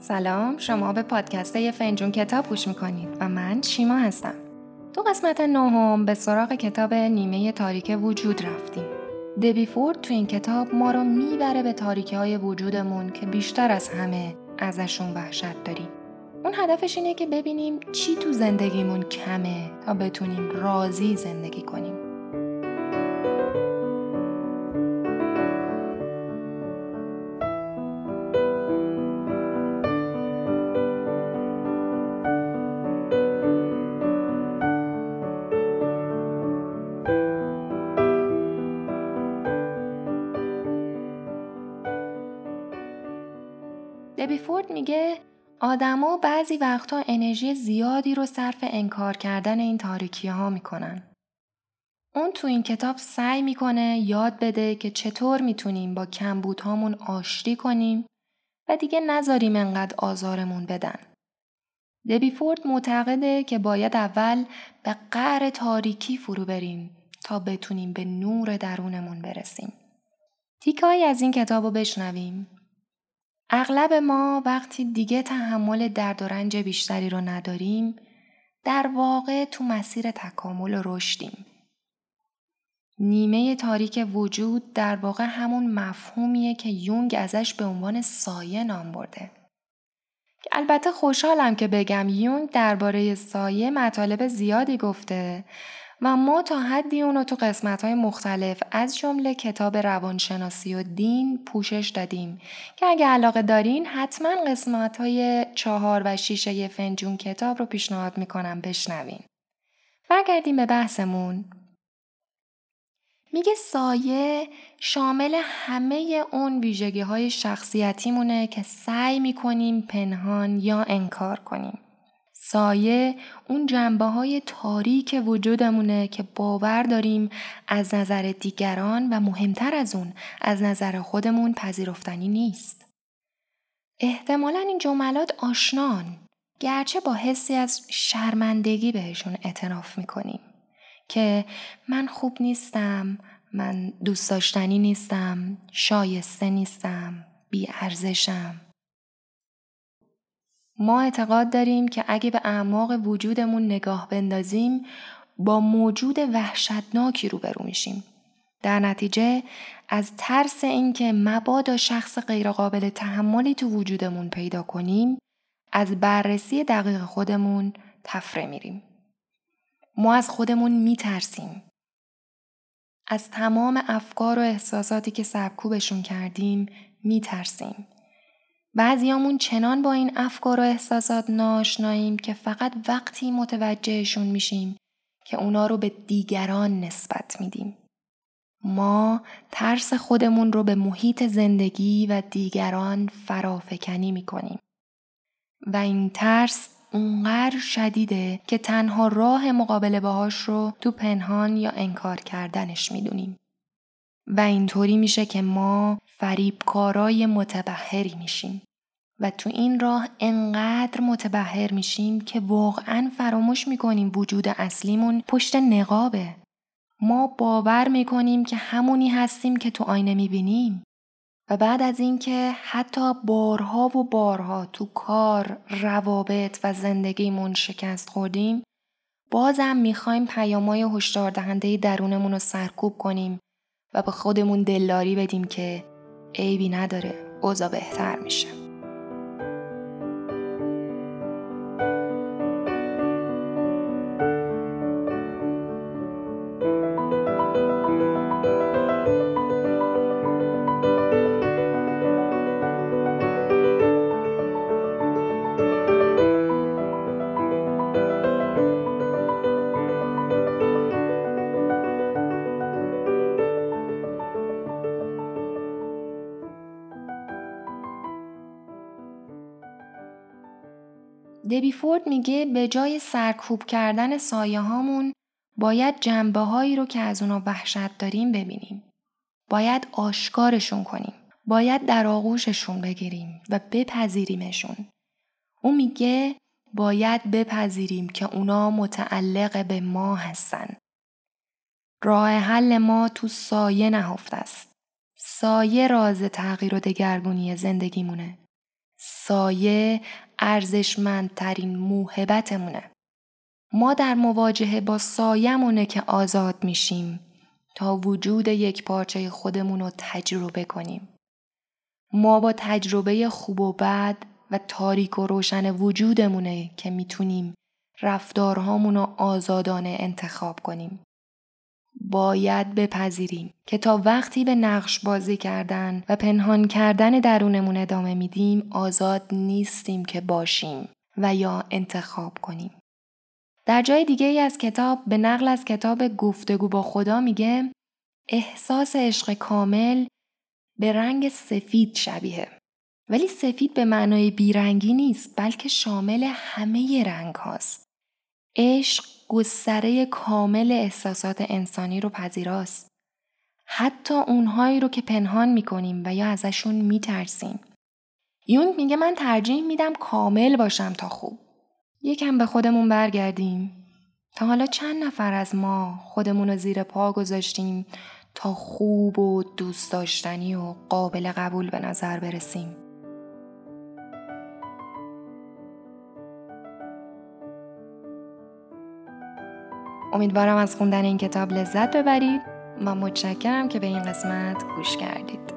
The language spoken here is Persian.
سلام شما به پادکست فنجون کتاب گوش می‌کنید و من شیما هستم. تو قسمت نهم به سراغ کتاب نیمه تاریک وجود رفتیم. دبی فورد تو این کتاب ما رو می‌بره به تاریکی های وجودمون که بیشتر از همه ازشون وحشت داریم. اون هدفش اینه که ببینیم چی تو زندگیمون کمه تا بتونیم راضی زندگی کنیم. دبی فورد میگه آدما بعضی وقتها انرژی زیادی رو صرف انکار کردن این تاریکی ها می‌کنن. اون تو این کتاب سعی می‌کنه یاد بده که چطور می‌تونیم با کمبودهامون آشتی کنیم و دیگه نذاریم انقدر آزارمون بدن. دبی فورد معتقده که باید اول به قعر تاریکی فرو بریم تا بتونیم به نور درونمون برسیم. تیکایی از این کتاب رو بشنویم اغلب ما وقتی دیگه تحمل درد و رنج بیشتری رو نداریم در واقع تو مسیر تکامل و رشدیم. نیمه تاریک وجود در واقع همون مفهومیه که یونگ ازش به عنوان سایه نام برده. البته خوشحالم که بگم یونگ درباره سایه مطالب زیادی گفته و ما تا حدی اونو تو قسمت های مختلف از جمله کتاب روانشناسی و دین پوشش دادیم که اگه علاقه دارین حتما قسمت های چهار و شیشه فنجون کتاب رو پیشنهاد می‌کنم بشنوین. برگردیم به بحثمون. میگه سایه شامل همه اون ویژگی های شخصیتیمونه که سعی می‌کنیم پنهان یا انکار کنیم. سایه اون جنبه های تاریک وجودمونه که باور داریم از نظر دیگران و مهمتر از اون از نظر خودمون پذیرفتنی نیست. احتمالا این جملات آشنان گرچه با حسی از شرمندگی بهشون اعتراف می‌کنیم که من خوب نیستم، من دوست داشتنی نیستم، شایسته نیستم، بی ارزشم. ما اعتقاد داریم که اگه به اعماق وجودمون نگاه بندازیم با موجود وحشتناکی روبرو میشیم. در نتیجه از ترس اینکه مبادا شخص غیرقابل تحملی تو وجودمون پیدا کنیم از بررسی دقیق خودمون تفره میریم. ما از خودمون میترسیم. از تمام افکار و احساساتی که سرکوبشون کردیم میترسیم. بعضیامون چنان با این افکار و احساسات ناشناییم که فقط وقتی متوجهشون میشیم که اونا رو به دیگران نسبت میدیم. ما ترس خودمون رو به محیط زندگی و دیگران فرافکنی می‌کنیم. و این ترس اونقدر شدیده که تنها راه مقابله باهاش رو تو پنهان یا انکار کردنش می‌دونیم. و اینطوری میشه که ما فریبکارای متبهری میشیم و تو این راه انقدر متبهر میشیم که واقعا فراموش می‌کنیم وجود اصلیمون پشت نقابه. ما باور می‌کنیم که همونی هستیم که تو آینه می‌بینیم. و بعد از اینکه حتی بارها و بارها تو کار، روابط و زندگیمون شکست خوردیم، بازم می‌خوایم پیامای هشدار دهنده درونمون رو سرکوب کنیم و به خودمون دلداری بدیم که عیبی نداره، اوضاع بهتر میشه. دبی فورد میگه به جای سرکوب کردن سایه هامون باید جنبه هایی رو که از اونا وحشت داریم ببینیم. باید آشکارشون کنیم. باید در آغوششون بگیریم و بپذیریمشون. او میگه باید بپذیریم که اونا متعلق به ما هستن. راه حل ما تو سایه نهفته است. سایه راز تغییر و دگرگونی زندگیمونه. سایه ارزشمندترین موهبتمونه. ما در مواجهه با سایمونه که آزاد میشیم تا وجود یک پارچه خودمون رو تجربه کنیم. ما با تجربه خوب و بد و تاریک و روشن وجودمونه که می‌تونیم رفتارهامون رو آزادانه انتخاب کنیم. باید بپذیریم که تا وقتی به نقش بازی کردن و پنهان کردن درونمون ادامه میدیم آزاد نیستیم که باشیم و یا انتخاب کنیم. در جای دیگه ای از کتاب به نقل از کتاب گفتگو با خدا میگه احساس عشق کامل به رنگ سفید شبیه. ولی سفید به معنای بیرنگی نیست بلکه شامل همه رنگ هاست. عشق گستره کامل احساسات انسانی رو پذیراست. حتی اونهایی رو که پنهان می‌کنیم و یا ازشون میترسیم. یونگ میگه من ترجیح میدم کامل باشم تا خوب. یکم به خودمون برگردیم. تا حالا چند نفر از ما خودمون رو زیر پا گذاشتیم تا خوب و دوست داشتنی و قابل قبول به نظر برسیم. امیدوارم از خوندن این کتاب لذت ببرید و متشکرم که به این قسمت گوش کردید.